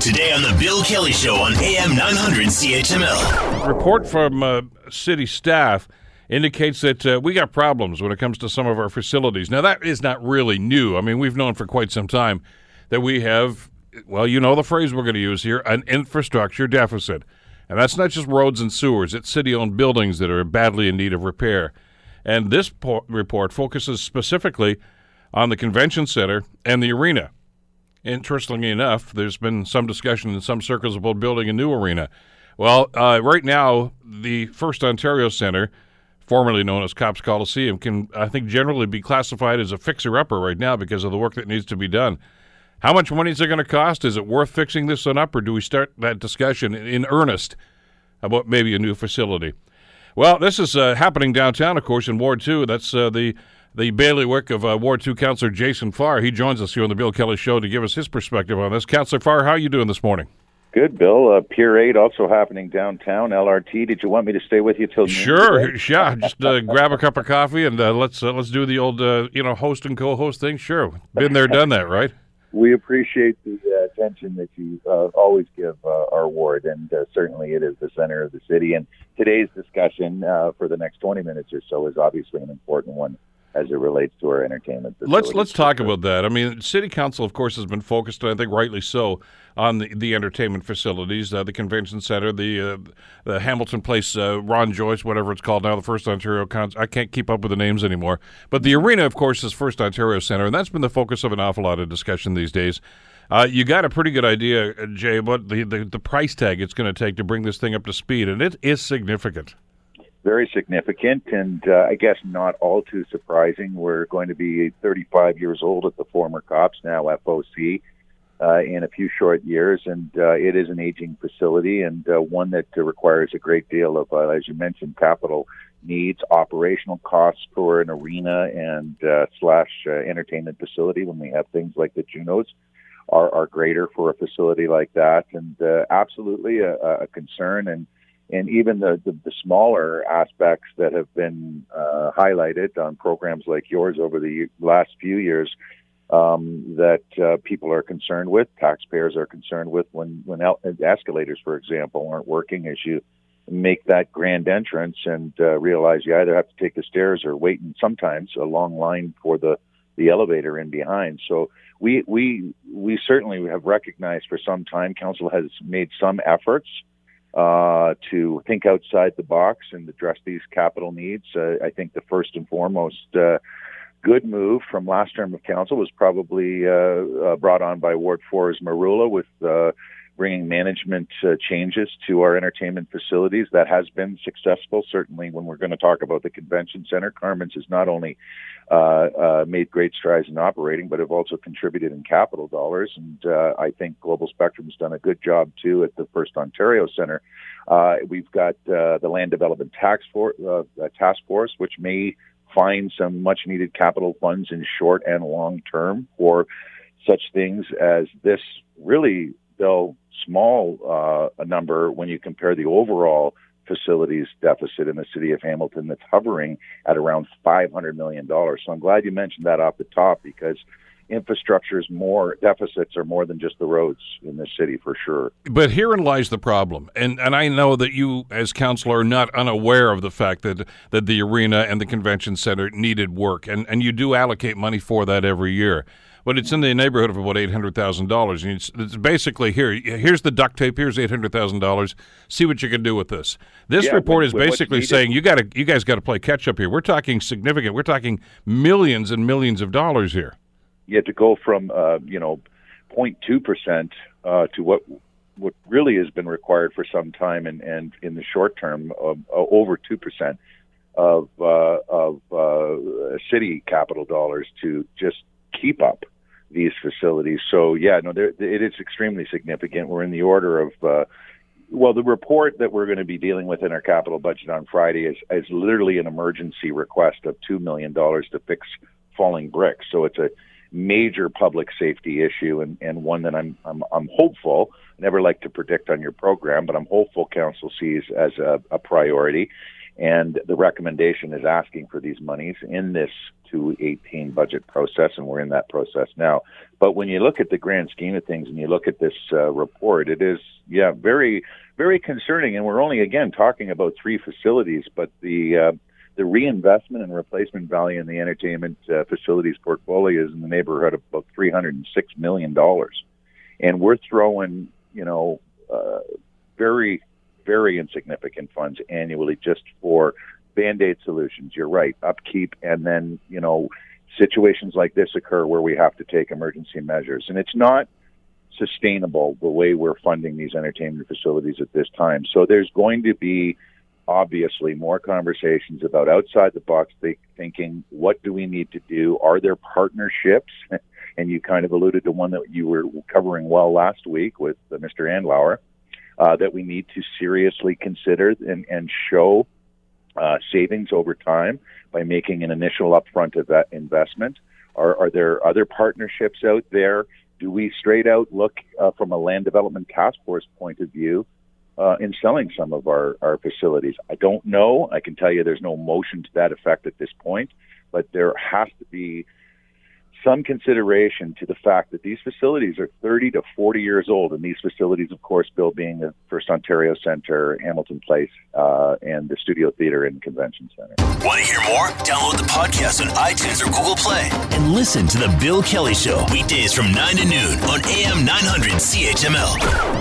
Today on The Bill Kelly Show on AM 900 CHML. report from uh, city staff indicates that uh, we got problems when it comes to some of our facilities. Now, that is not really new. I mean, we've known for quite some time that we have, well, you know the phrase we're going to use here, an infrastructure deficit. And that's not just roads and sewers, it's city owned buildings that are badly in need of repair. And this po- report focuses specifically on the convention center and the arena. Interestingly enough, there's been some discussion in some circles about building a new arena. Well, uh, right now, the First Ontario Centre, formerly known as Copps Coliseum, can, I think, generally be classified as a fixer upper right now because of the work that needs to be done. How much money is it going to cost? Is it worth fixing this one up, or do we start that discussion in earnest about maybe a new facility? Well, this is uh, happening downtown, of course, in Ward 2. That's uh, the the bailiwick of uh, Ward 2 Councillor Jason Farr. He joins us here on the Bill Kelly Show to give us his perspective on this. Councillor Farr, how are you doing this morning? Good, Bill. Uh, Pier 8 also happening downtown. LRT. Did you want me to stay with you till Sure, today? yeah. Just uh, grab a cup of coffee and uh, let's uh, let's do the old uh, you know host and co-host thing. Sure, been there, done that, right? We appreciate the uh, attention that you uh, always give uh, our ward, and uh, certainly it is the center of the city. And today's discussion uh, for the next 20 minutes or so is obviously an important one as it relates to our entertainment. Let's let's talk about that. I mean, City Council, of course, has been focused, and I think rightly so, on the, the entertainment facilities, uh, the convention center, the uh, the Hamilton Place, uh, Ron Joyce, whatever it's called now, the First Ontario. Con- I can't keep up with the names anymore. But the arena, of course, is First Ontario Center, and that's been the focus of an awful lot of discussion these days. Uh, you got a pretty good idea, uh, Jay, about the, the, the price tag it's going to take to bring this thing up to speed, and it is significant. Very significant and uh, I guess not all too surprising. We're going to be 35 years old at the former Copps, now FOC, uh, in a few short years. And uh, it is an aging facility and uh, one that requires a great deal of, uh, as you mentioned, capital needs, operational costs for an arena and uh, slash entertainment facility when we have things like the Junos. Are, are greater for a facility like that, and absolutely a, a concern. And and even the, the, the smaller aspects that have been uh, highlighted on programs like yours over the last few years um, that uh, people are concerned with, taxpayers are concerned with when when escalators, for example, aren't working as you make that grand entrance and uh, realize you either have to take the stairs or wait in sometimes a long line for the the elevator in behind. So we we we certainly have recognized for some time council has made some efforts uh, to think outside the box and address these capital needs. Uh, I think the first and foremost uh, good move from last term of council was probably uh, uh, brought on by Ward 4's Merulla with uh, bringing management uh, changes to our entertainment facilities. That has been successful. Certainly, when we're going to talk about the convention center, Carmen's has not only uh, uh, made great strides in operating, but have also contributed in capital dollars. And uh, I think Global Spectrum has done a good job too at the First Ontario Center. Uh, we've got uh, the Land Development Tax for, Task Force, which may find some much needed capital funds in short and long term for such things as this really, though small uh, number when you compare the overall facilities deficit in the city of Hamilton that's hovering at around $500 million. So I'm glad you mentioned that off the top because infrastructure is more deficits are more than just the roads in this city for sure. But herein lies the problem, and and I know that you, as councillor, are not unaware of the fact that that the arena and the convention center needed work, and and you do allocate money for that every year. But it's in the neighborhood of about eight hundred thousand dollars, and it's, it's basically here. Here's the duct tape. Here's eight hundred thousand dollars. See what you can do with this. This Yeah, report with- is with basically saying you got to, you guys got to play catch up here. We're talking significant. We're talking millions and millions of dollars here. you had to go from uh, you know 0.2 percent uh, to what what really has been required for some time, and, and in the short term, uh, uh, over two percent of uh, of uh, city capital dollars to just keep up these facilities. So yeah, no, it is extremely significant. We're in the order of. Uh, well, the report that we're going to be dealing with in our capital budget on Friday is, is literally an emergency request of $2 million to fix falling bricks. So it's a major public safety issue and, and one that I'm, I'm, I'm hopeful, never like to predict on your program, but I'm hopeful council sees as a, a priority. And the recommendation is asking for these monies in this 218 budget process, and we're in that process now. But when you look at the grand scheme of things and you look at this uh, report, it is, yeah, very, very concerning. And we're only, again, talking about three facilities, but the, uh, the reinvestment and replacement value in the entertainment uh, facilities portfolio is in the neighborhood of about $306 million. And we're throwing, you know, uh, very very insignificant funds annually just for band-aid solutions. You're right, upkeep, and then you know situations like this occur where we have to take emergency measures, and it's not sustainable the way we're funding these entertainment facilities at this time. So there's going to be obviously more conversations about outside the box thinking what do we need to do are there partnerships and you kind of alluded to one that you were covering well last week with Mr. Andlauer uh, that we need to seriously consider and, and show uh, savings over time by making an initial upfront investment? Are, are there other partnerships out there? Do we straight out look uh, from a land development task force point of view uh, in selling some of our, our facilities? I don't know. I can tell you there's no motion to that effect at this point, but there has to be some consideration to the fact that these facilities are 30 to 40 years old, and these facilities, of course, Bill being the First Ontario Centre, Hamilton Place, uh, and the Studio Theatre and Convention Centre. Want to hear more? Download the podcast on iTunes or Google Play and listen to The Bill Kelly Show weekdays from 9 to noon on AM 900 CHML.